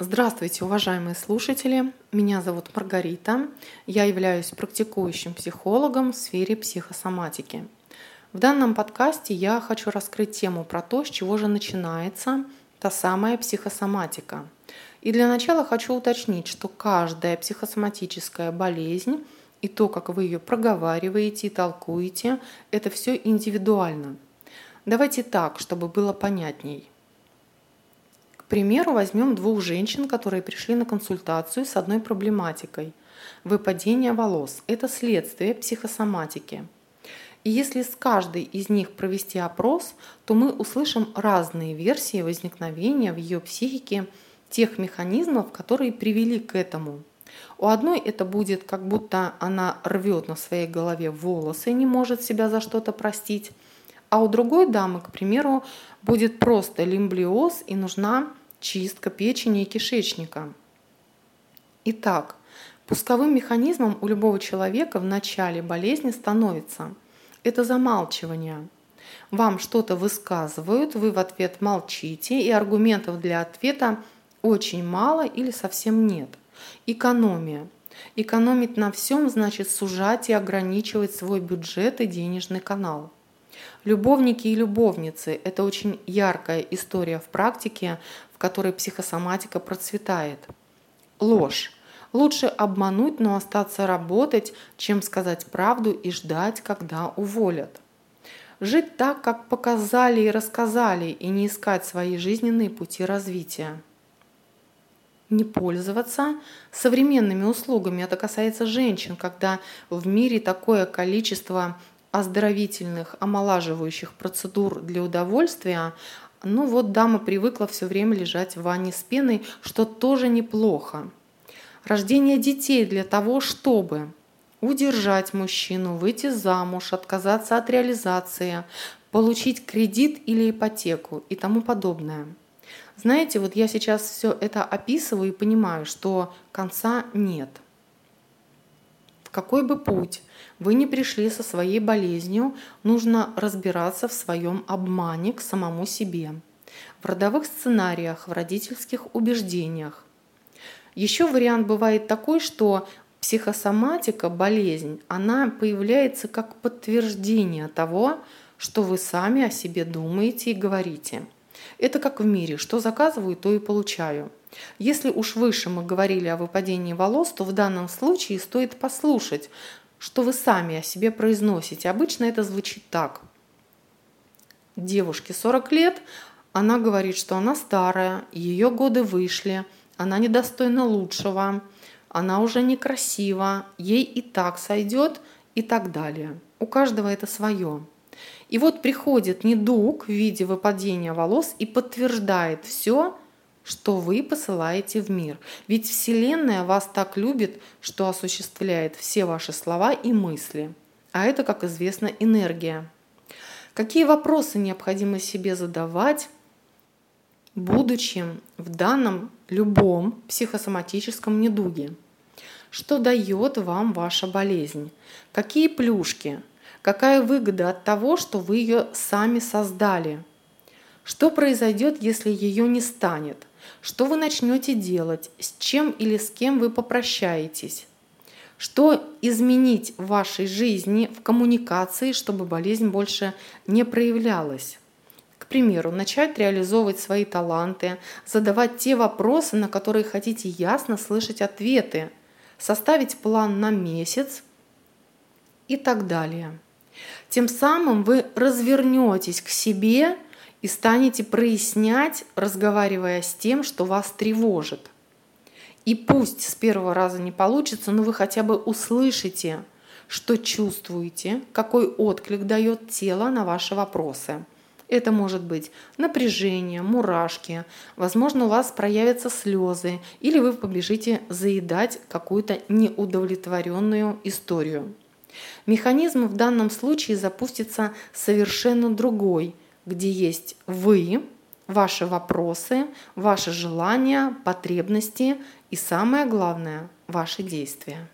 Здравствуйте, уважаемые слушатели! Меня зовут Маргарита. Я являюсь практикующим психологом в сфере психосоматики. В данном подкасте я хочу раскрыть тему про то, с чего же начинается та самая психосоматика. И для начала хочу уточнить, что каждая психосоматическая болезнь и то, как вы ее проговариваете и толкуете, это все индивидуально. Давайте так, чтобы было понятней. Примеру, возьмем двух женщин, которые пришли на консультацию с одной проблематикой. Выпадение волос – это следствие психосоматики. И если с каждой из них провести опрос, то мы услышим разные версии возникновения в ее психике тех механизмов, которые привели к этому. У одной это будет, как будто она рвет на своей голове волосы и не может себя за что-то простить, а у другой дамы, к примеру, будет просто лимблиоз и нужна чистка печени и кишечника. Итак, пусковым механизмом у любого человека в начале болезни становится это замалчивание. Вам что-то высказывают, вы в ответ молчите, и аргументов для ответа очень мало или совсем нет. Экономия. Экономить на всем значит сужать и ограничивать свой бюджет и денежный канал. Любовники и любовницы – это очень яркая история в практике, в которой психосоматика процветает. Ложь. Лучше обмануть, но остаться работать, чем сказать правду и ждать, когда уволят. Жить так, как показали и рассказали, и не искать свои жизненные пути развития. Не пользоваться современными услугами. Это касается женщин, когда в мире такое количество оздоровительных, омолаживающих процедур для удовольствия, ну вот дама привыкла все время лежать в ванне с пеной, что тоже неплохо. Рождение детей для того, чтобы удержать мужчину, выйти замуж, отказаться от реализации, получить кредит или ипотеку и тому подобное. Знаете, вот я сейчас все это описываю и понимаю, что конца нет – какой бы путь вы не пришли со своей болезнью, нужно разбираться в своем обмане к самому себе, в родовых сценариях, в родительских убеждениях. Еще вариант бывает такой, что психосоматика, болезнь, она появляется как подтверждение того, что вы сами о себе думаете и говорите. Это как в мире, что заказываю, то и получаю – если уж выше мы говорили о выпадении волос, то в данном случае стоит послушать, что вы сами о себе произносите. Обычно это звучит так. Девушке 40 лет, она говорит, что она старая, ее годы вышли, она недостойна лучшего, она уже некрасива, ей и так сойдет и так далее. У каждого это свое. И вот приходит недуг в виде выпадения волос и подтверждает все, что вы посылаете в мир. Ведь Вселенная вас так любит, что осуществляет все ваши слова и мысли. А это, как известно, энергия. Какие вопросы необходимо себе задавать, будучи в данном любом психосоматическом недуге? Что дает вам ваша болезнь? Какие плюшки? Какая выгода от того, что вы ее сами создали? Что произойдет, если ее не станет? Что вы начнете делать? С чем или с кем вы попрощаетесь? Что изменить в вашей жизни, в коммуникации, чтобы болезнь больше не проявлялась? К примеру, начать реализовывать свои таланты, задавать те вопросы, на которые хотите ясно слышать ответы, составить план на месяц и так далее. Тем самым вы развернетесь к себе и станете прояснять, разговаривая с тем, что вас тревожит. И пусть с первого раза не получится, но вы хотя бы услышите, что чувствуете, какой отклик дает тело на ваши вопросы. Это может быть напряжение, мурашки, возможно, у вас проявятся слезы, или вы побежите заедать какую-то неудовлетворенную историю. Механизм в данном случае запустится совершенно другой – где есть вы, ваши вопросы, ваши желания, потребности и самое главное, ваши действия.